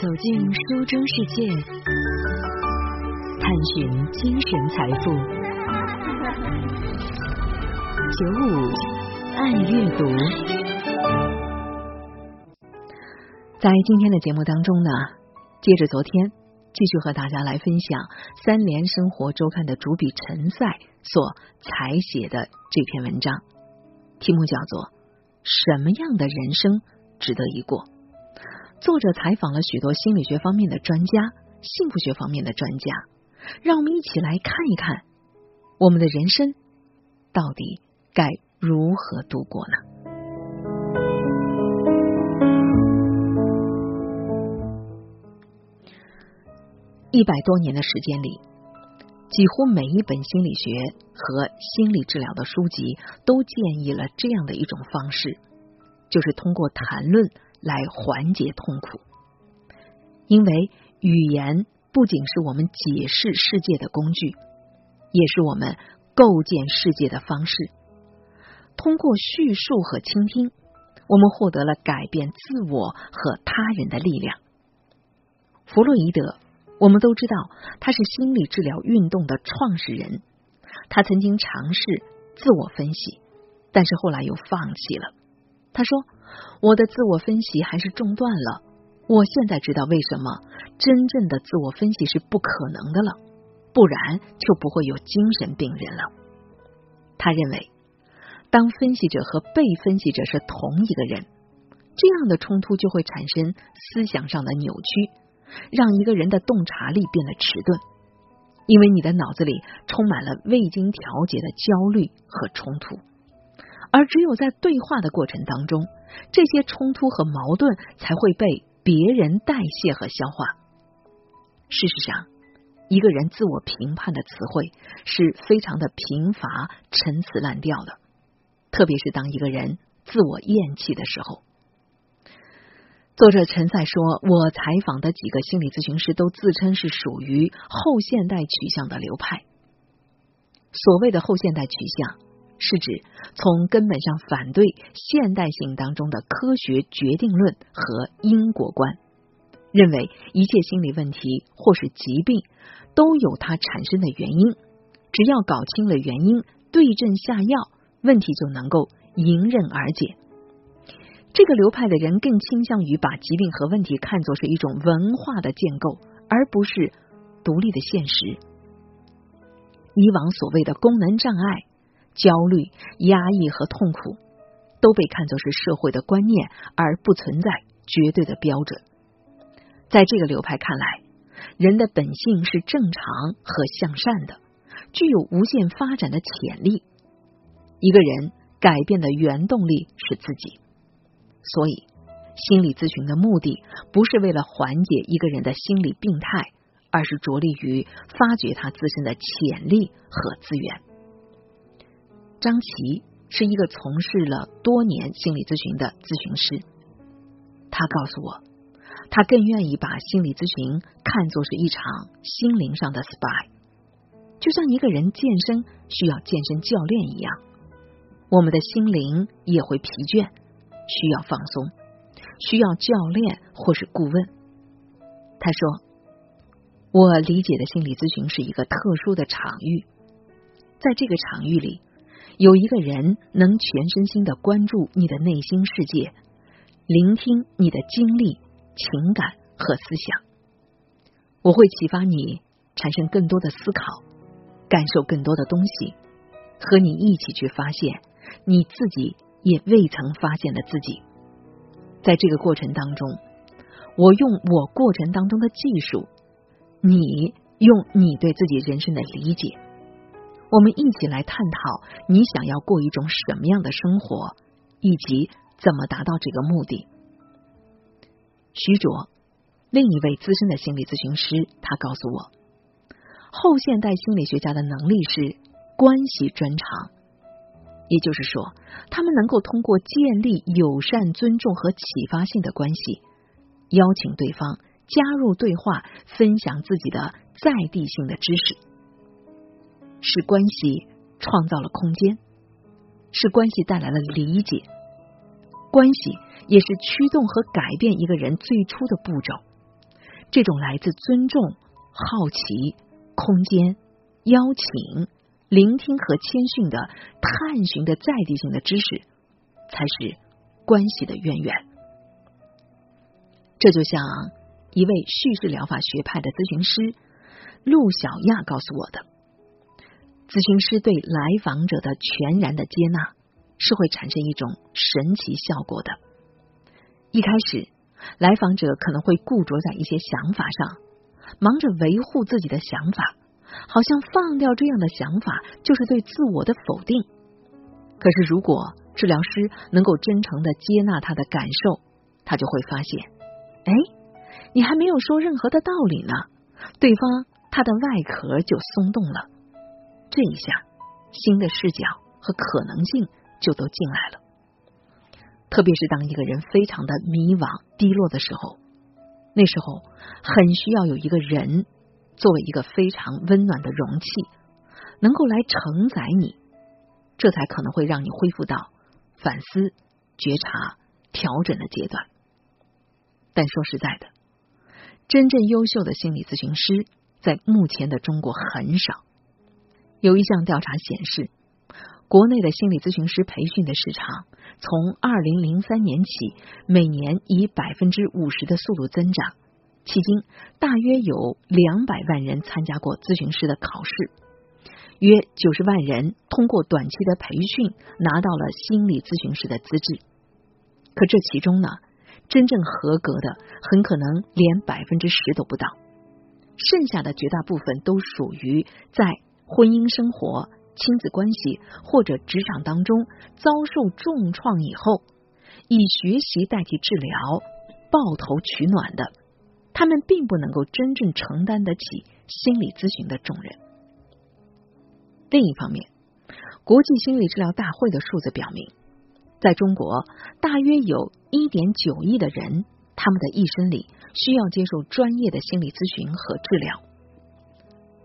走进书中世界，探寻精神财富。九五爱阅读，在今天的节目当中呢，接着昨天，继续和大家来分享《三联生活周刊》的主笔陈赛所采写的这篇文章，题目叫做《什么样的人生值得一过》。作者采访了许多心理学方面的专家、幸福学方面的专家，让我们一起来看一看，我们的人生到底该如何度过呢？一百多年的时间里，几乎每一本心理学和心理治疗的书籍都建议了这样的一种方式，就是通过谈论。来缓解痛苦，因为语言不仅是我们解释世界的工具，也是我们构建世界的方式。通过叙述和倾听，我们获得了改变自我和他人的力量。弗洛伊德，我们都知道他是心理治疗运动的创始人，他曾经尝试自我分析，但是后来又放弃了。他说：“我的自我分析还是中断了。我现在知道为什么真正的自我分析是不可能的了，不然就不会有精神病人了。”他认为，当分析者和被分析者是同一个人，这样的冲突就会产生思想上的扭曲，让一个人的洞察力变得迟钝，因为你的脑子里充满了未经调节的焦虑和冲突。而只有在对话的过程当中，这些冲突和矛盾才会被别人代谢和消化。事实上，一个人自我评判的词汇是非常的贫乏、陈词滥调的，特别是当一个人自我厌弃的时候。作者陈赛说：“我采访的几个心理咨询师都自称是属于后现代取向的流派。所谓的后现代取向。”是指从根本上反对现代性当中的科学决定论和因果观，认为一切心理问题或是疾病都有它产生的原因，只要搞清了原因，对症下药，问题就能够迎刃而解。这个流派的人更倾向于把疾病和问题看作是一种文化的建构，而不是独立的现实。以往所谓的功能障碍。焦虑、压抑和痛苦都被看作是社会的观念，而不存在绝对的标准。在这个流派看来，人的本性是正常和向善的，具有无限发展的潜力。一个人改变的原动力是自己，所以心理咨询的目的不是为了缓解一个人的心理病态，而是着力于发掘他自身的潜力和资源。张琪是一个从事了多年心理咨询的咨询师，他告诉我，他更愿意把心理咨询看作是一场心灵上的 SPA，就像一个人健身需要健身教练一样，我们的心灵也会疲倦，需要放松，需要教练或是顾问。他说，我理解的心理咨询是一个特殊的场域，在这个场域里。有一个人能全身心的关注你的内心世界，聆听你的经历、情感和思想，我会启发你产生更多的思考，感受更多的东西，和你一起去发现你自己也未曾发现的自己。在这个过程当中，我用我过程当中的技术，你用你对自己人生的理解。我们一起来探讨你想要过一种什么样的生活，以及怎么达到这个目的。徐卓，另一位资深的心理咨询师，他告诉我，后现代心理学家的能力是关系专长，也就是说，他们能够通过建立友善、尊重和启发性的关系，邀请对方加入对话，分享自己的在地性的知识。是关系创造了空间，是关系带来了理解，关系也是驱动和改变一个人最初的步骤。这种来自尊重、好奇、空间、邀请、聆听和谦逊的探寻的在地性的知识，才是关系的渊源。这就像一位叙事疗法学派的咨询师陆小亚告诉我的：咨询师对来访者的全然的接纳，是会产生一种神奇效果的。一开始。来访者可能会固着在一些想法上，忙着维护自己的想法，好像放掉这样的想法就是对自我的否定。可是，如果治疗师能够真诚的接纳他的感受，他就会发现，哎，你还没有说任何的道理呢，对方他的外壳就松动了，这一下，新的视角和可能性就都进来了。特别是当一个人非常的迷惘、低落的时候，那时候很需要有一个人作为一个非常温暖的容器，能够来承载你，这才可能会让你恢复到反思、觉察、调整的阶段。但说实在的，真正优秀的心理咨询师在目前的中国很少。有一项调查显示。国内的心理咨询师培训的市场，从二零零三年起，每年以百分之五十的速度增长。迄今，大约有两百万人参加过咨询师的考试，约九十万人通过短期的培训拿到了心理咨询师的资质。可这其中呢，真正合格的很可能连百分之十都不到，剩下的绝大部分都属于在婚姻生活。亲子关系或者职场当中遭受重创以后，以学习代替治疗，抱头取暖的，他们并不能够真正承担得起心理咨询的重任。另一方面，国际心理治疗大会的数字表明，在中国大约有一点九亿的人，他们的一生里需要接受专业的心理咨询和治疗。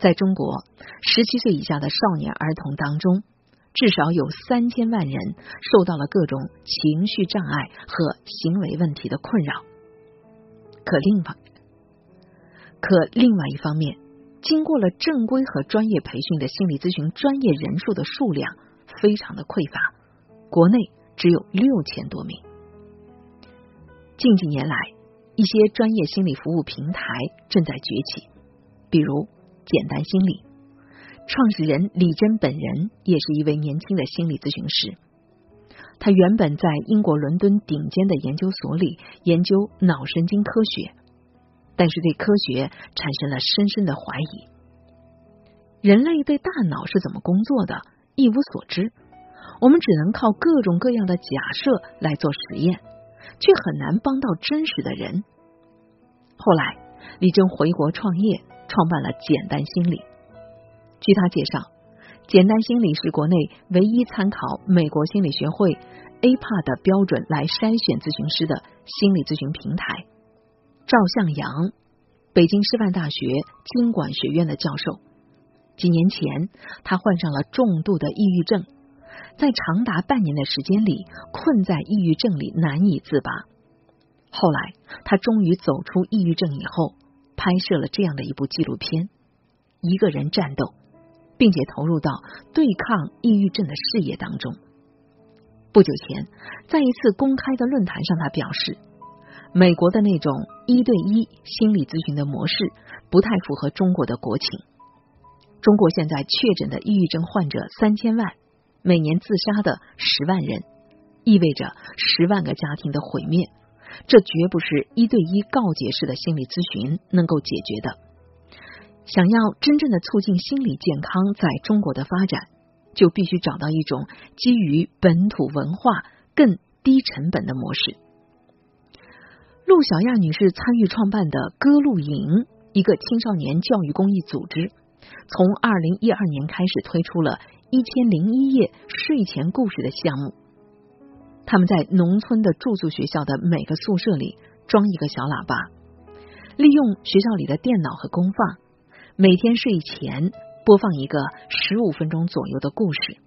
在中国，十七岁以下的少年儿童当中，至少有三千万人受到了各种情绪障碍和行为问题的困扰。可另外，可另外一方面，经过了正规和专业培训的心理咨询专业人数的数量非常的匮乏，国内只有六千多名。近几年来，一些专业心理服务平台正在崛起，比如。简单心理创始人李珍本人也是一位年轻的心理咨询师。他原本在英国伦敦顶尖的研究所里研究脑神经科学，但是对科学产生了深深的怀疑。人类对大脑是怎么工作的，一无所知。我们只能靠各种各样的假设来做实验，却很难帮到真实的人。后来，李珍回国创业。创办了简单心理。据他介绍，简单心理是国内唯一参考美国心理学会 APA 的标准来筛选咨询师的心理咨询平台。赵向阳，北京师范大学经管学院的教授，几年前他患上了重度的抑郁症，在长达半年的时间里困在抑郁症里难以自拔。后来他终于走出抑郁症以后。拍摄了这样的一部纪录片，一个人战斗，并且投入到对抗抑郁症的事业当中。不久前，在一次公开的论坛上，他表示，美国的那种一对一心理咨询的模式不太符合中国的国情。中国现在确诊的抑郁症患者三千万，每年自杀的十万人，意味着十万个家庭的毁灭。这绝不是一对一告解式的心理咨询能够解决的。想要真正的促进心理健康在中国的发展，就必须找到一种基于本土文化、更低成本的模式。陆小亚女士参与创办的歌露营，一个青少年教育公益组织，从二零一二年开始推出了一千零一夜睡前故事的项目。他们在农村的住宿学校的每个宿舍里装一个小喇叭，利用学校里的电脑和功放，每天睡前播放一个十五分钟左右的故事，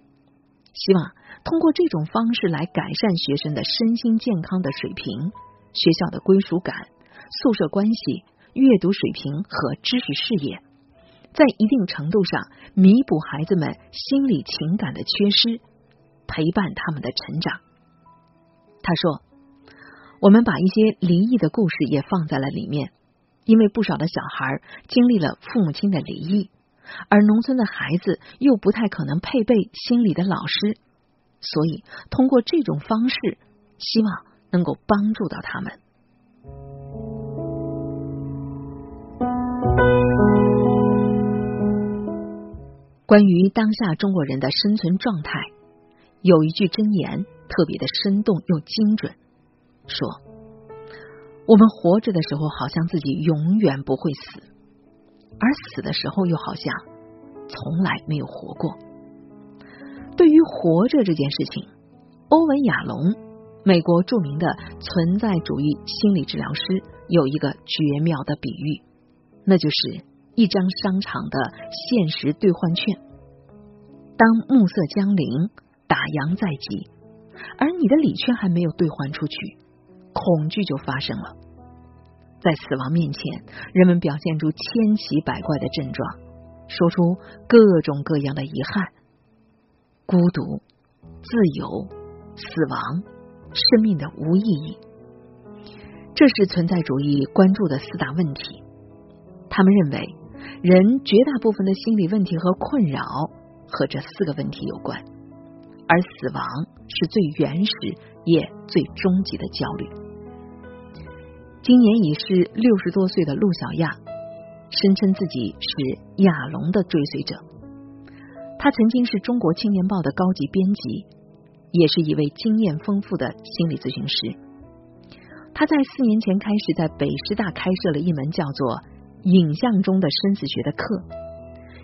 希望通过这种方式来改善学生的身心健康的水平、学校的归属感、宿舍关系、阅读水平和知识视野，在一定程度上弥补孩子们心理情感的缺失，陪伴他们的成长。他说：“我们把一些离异的故事也放在了里面，因为不少的小孩经历了父母亲的离异，而农村的孩子又不太可能配备心理的老师，所以通过这种方式，希望能够帮助到他们。”关于当下中国人的生存状态，有一句箴言特别的生动又精准，说：“我们活着的时候好像自己永远不会死，而死的时候又好像从来没有活过。”对于活着这件事情，欧文·亚龙，美国著名的存在主义心理治疗师，有一个绝妙的比喻，那就是。一张商场的限时兑换券，当暮色降临，打烊在即，而你的礼券还没有兑换出去，恐惧就发生了。在死亡面前，人们表现出千奇百怪的症状，说出各种各样的遗憾、孤独、自由、死亡、生命的无意义。这是存在主义关注的四大问题。他们认为。人绝大部分的心理问题和困扰和这四个问题有关，而死亡是最原始也最终极的焦虑。今年已是六十多岁的陆小亚，声称自己是亚龙的追随者。他曾经是中国青年报的高级编辑，也是一位经验丰富的心理咨询师。他在四年前开始在北师大开设了一门叫做。影像中的生死学的课，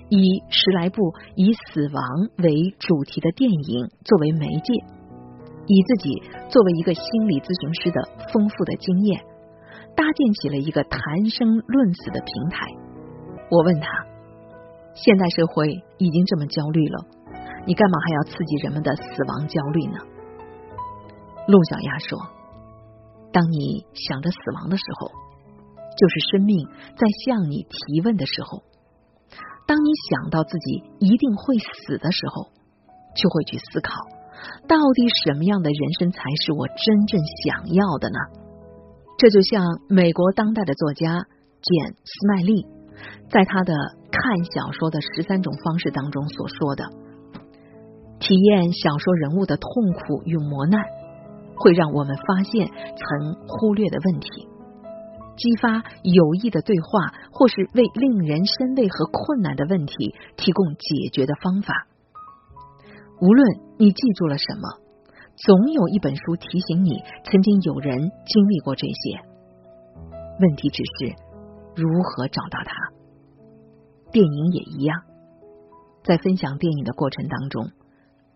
以十来部以死亡为主题的电影作为媒介，以自己作为一个心理咨询师的丰富的经验，搭建起了一个谈生论死的平台。我问他：现代社会已经这么焦虑了，你干嘛还要刺激人们的死亡焦虑呢？陆小丫说：当你想着死亡的时候。就是生命在向你提问的时候，当你想到自己一定会死的时候，就会去思考，到底什么样的人生才是我真正想要的呢？这就像美国当代的作家简·斯麦利在他的看小说的十三种方式当中所说的：体验小说人物的痛苦与磨难，会让我们发现曾忽略的问题。激发有益的对话，或是为令人生畏和困难的问题提供解决的方法。无论你记住了什么，总有一本书提醒你，曾经有人经历过这些。问题只是如何找到它。电影也一样，在分享电影的过程当中，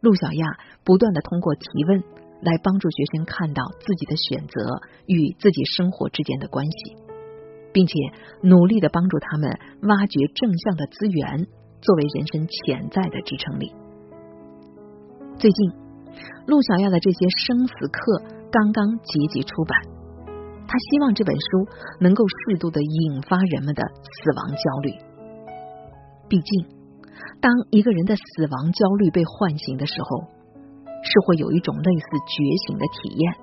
陆小亚不断的通过提问。来帮助学生看到自己的选择与自己生活之间的关系，并且努力的帮助他们挖掘正向的资源，作为人生潜在的支撑力。最近，陆小亚的这些生死课刚刚结集出版，他希望这本书能够适度的引发人们的死亡焦虑。毕竟，当一个人的死亡焦虑被唤醒的时候。是会有一种类似觉醒的体验，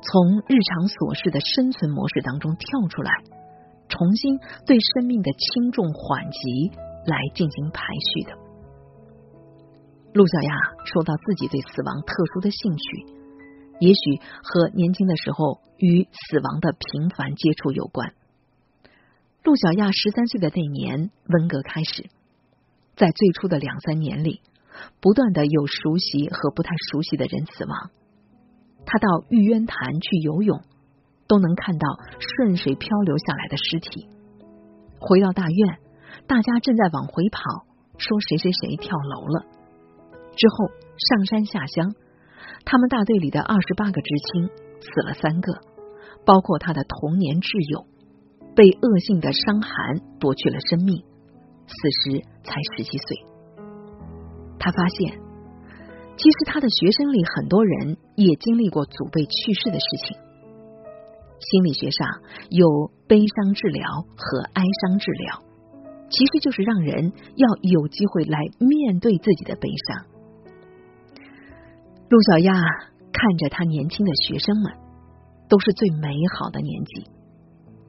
从日常琐事的生存模式当中跳出来，重新对生命的轻重缓急来进行排序的。陆小亚说到自己对死亡特殊的兴趣，也许和年轻的时候与死亡的频繁接触有关。陆小亚十三岁的那年，文革开始，在最初的两三年里。不断的有熟悉和不太熟悉的人死亡，他到玉渊潭去游泳，都能看到顺水漂流下来的尸体。回到大院，大家正在往回跑，说谁谁谁跳楼了。之后上山下乡，他们大队里的二十八个知青死了三个，包括他的童年挚友，被恶性的伤寒夺去了生命，死时才十七岁。他发现，其实他的学生里很多人也经历过祖辈去世的事情。心理学上有悲伤治疗和哀伤治疗，其实就是让人要有机会来面对自己的悲伤。陆小亚看着他年轻的学生们，都是最美好的年纪，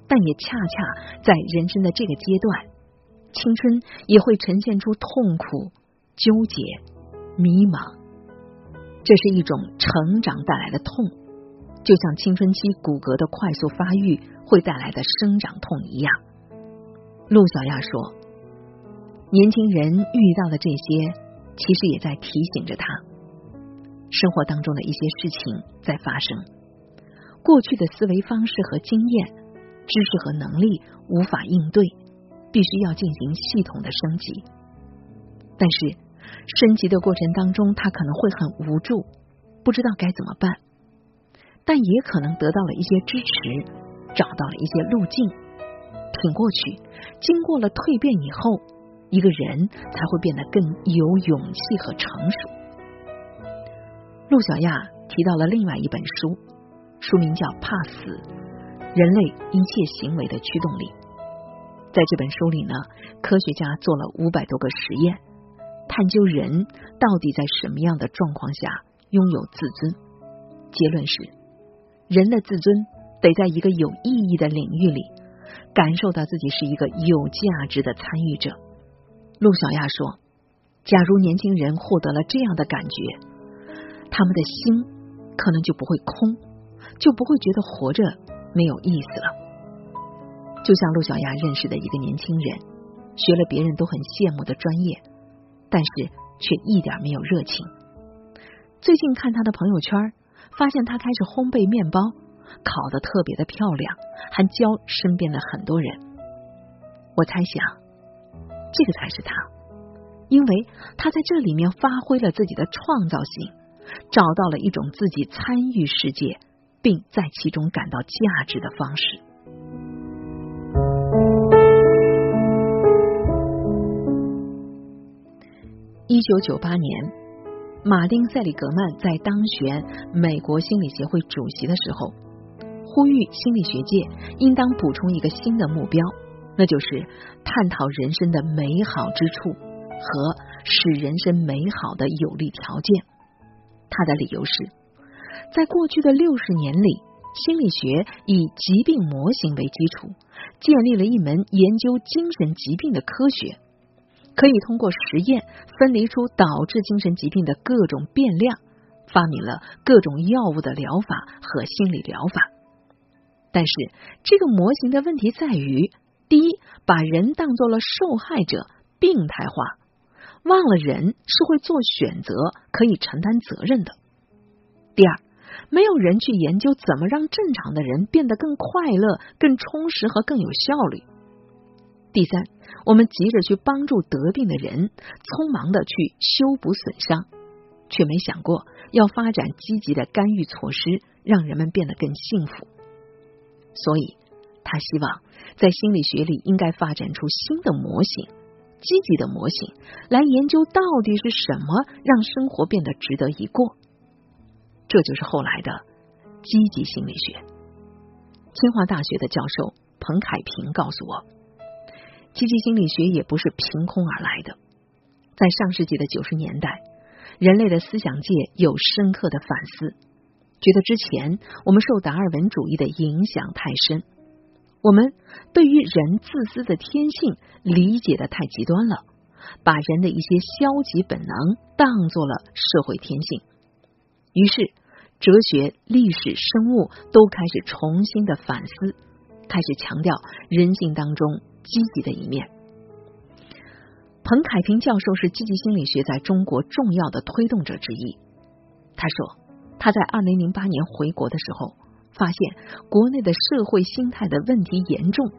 但也恰恰在人生的这个阶段，青春也会呈现出痛苦、纠结、迷茫。这是一种成长带来的痛，就像青春期骨骼的快速发育会带来的生长痛一样。陆小亚说：“年轻人遇到的这些，其实也在提醒着他。”生活当中的一些事情在发生，过去的思维方式和经验、知识和能力无法应对，必须要进行系统的升级。但是升级的过程当中，他可能会很无助，不知道该怎么办，但也可能得到了一些支持，找到了一些路径，挺过去。经过了蜕变以后，一个人才会变得更有勇气和成熟。陆小亚提到了另外一本书，书名叫《怕死：人类一切行为的驱动力》。在这本书里呢，科学家做了五百多个实验，探究人到底在什么样的状况下拥有自尊。结论是，人的自尊得在一个有意义的领域里，感受到自己是一个有价值的参与者。陆小亚说：“假如年轻人获得了这样的感觉。”他们的心可能就不会空，就不会觉得活着没有意思了。就像陆小亚认识的一个年轻人，学了别人都很羡慕的专业，但是却一点没有热情。最近看他的朋友圈，发现他开始烘焙面包，烤的特别的漂亮，还教身边的很多人。我猜想，这个才是他，因为他在这里面发挥了自己的创造性。找到了一种自己参与世界，并在其中感到价值的方式。一九九八年，马丁·塞里格曼在当选美国心理协会主席的时候，呼吁心理学界应当补充一个新的目标，那就是探讨人生的美好之处和使人生美好的有利条件。他的理由是，在过去的六十年里，心理学以疾病模型为基础，建立了一门研究精神疾病的科学，可以通过实验分离出导致精神疾病的各种变量，发明了各种药物的疗法和心理疗法。但是，这个模型的问题在于：第一，把人当做了受害者，病态化。忘了人是会做选择，可以承担责任的。第二，没有人去研究怎么让正常的人变得更快乐、更充实和更有效率。第三，我们急着去帮助得病的人，匆忙的去修补损伤，却没想过要发展积极的干预措施，让人们变得更幸福。所以，他希望在心理学里应该发展出新的模型。积极的模型来研究到底是什么让生活变得值得一过，这就是后来的积极心理学。清华大学的教授彭凯平告诉我，积极心理学也不是凭空而来的。在上世纪的九十年代，人类的思想界有深刻的反思，觉得之前我们受达尔文主义的影响太深。我们对于人自私的天性理解的太极端了，把人的一些消极本能当做了社会天性。于是，哲学、历史、生物都开始重新的反思，开始强调人性当中积极的一面。彭凯平教授是积极心理学在中国重要的推动者之一。他说，他在二零零八年回国的时候。发现国内的社会心态的问题严重，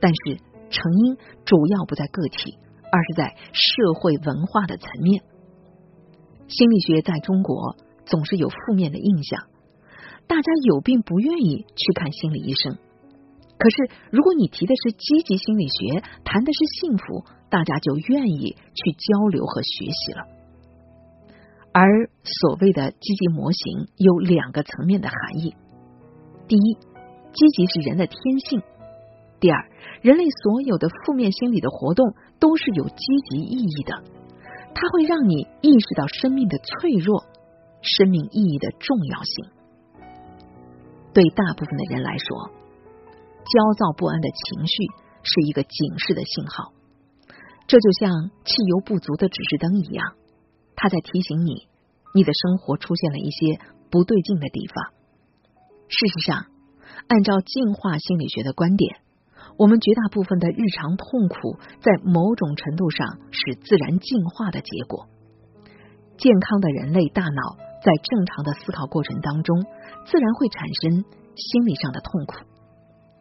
但是成因主要不在个体，而是在社会文化的层面。心理学在中国总是有负面的印象，大家有病不愿意去看心理医生。可是如果你提的是积极心理学，谈的是幸福，大家就愿意去交流和学习了。而所谓的积极模型有两个层面的含义。第一，积极是人的天性，第二，人类所有的负面心理的活动都是有积极意义的，它会让你意识到生命的脆弱、生命意义的重要性。对大部分的人来说，焦躁不安的情绪是一个警示的信号，这就像汽油不足的指示灯一样，它在提醒你，你的生活出现了一些不对劲的地方。事实上，按照进化心理学的观点。我们绝大部分的日常痛苦，在某种程度上是自然进化的结果。健康的人类大脑在正常的思考过程当中，自然会产生心理上的痛苦。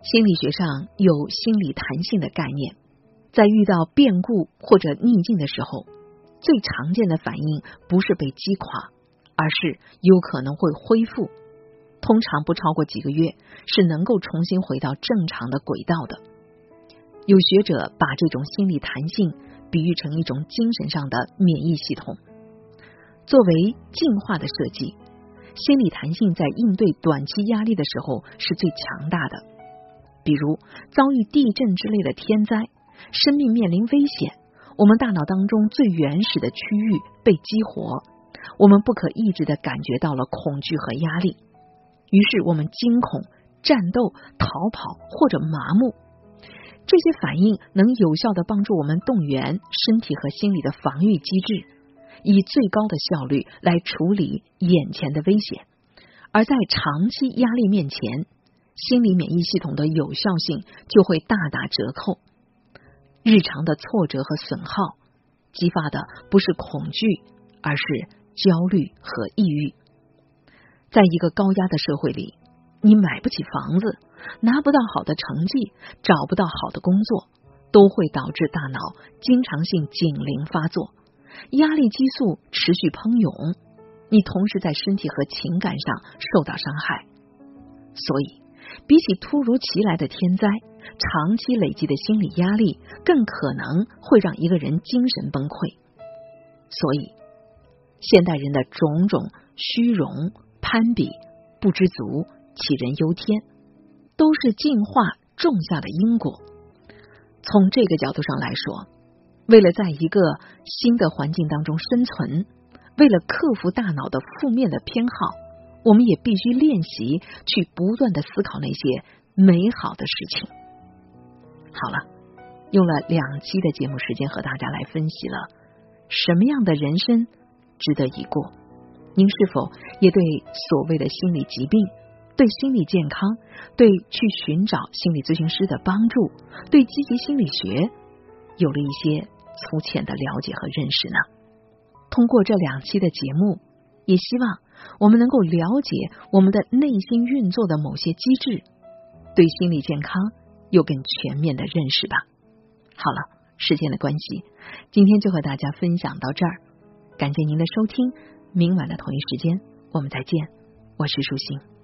心理学上有心理弹性的概念，在遇到变故或者逆境的时候，最常见的反应不是被击垮，而是有可能会恢复。通常不超过几个月，是能够重新回到正常的轨道的。有学者把这种心理弹性比喻成一种精神上的免疫系统。作为进化的设计，心理弹性在应对短期压力的时候是最强大的。比如遭遇地震之类的天灾，生命面临危险，我们大脑当中最原始的区域被激活，我们不可抑制的感觉到了恐惧和压力。于是我们惊恐、战斗、逃跑或者麻木，这些反应能有效的帮助我们动员身体和心理的防御机制，以最高的效率来处理眼前的危险。而在长期压力面前，心理免疫系统的有效性就会大打折扣。日常的挫折和损耗激发的不是恐惧，而是焦虑和抑郁。在一个高压的社会里，你买不起房子，拿不到好的成绩，找不到好的工作，都会导致大脑经常性警铃发作，压力激素持续喷涌，你同时在身体和情感上受到伤害。所以，比起突如其来的天灾，长期累积的心理压力更可能会让一个人精神崩溃。所以，现代人的种种虚荣。攀比、不知足、杞人忧天，都是进化种下的因果。从这个角度上来说，为了在一个新的环境当中生存，为了克服大脑的负面的偏好，我们也必须练习去不断的思考那些美好的事情。好了，用了两期的节目时间和大家来分析了什么样的人生值得一过。您是否也对所谓的心理疾病、对心理健康、对去寻找心理咨询师的帮助、对积极心理学有了一些粗浅的了解和认识呢？通过这两期的节目，也希望我们能够了解我们的内心运作的某些机制，对心理健康有更全面的认识吧。好了，时间的关系，今天就和大家分享到这儿，感谢您的收听。明晚的同一时间，我们再见。我是舒心。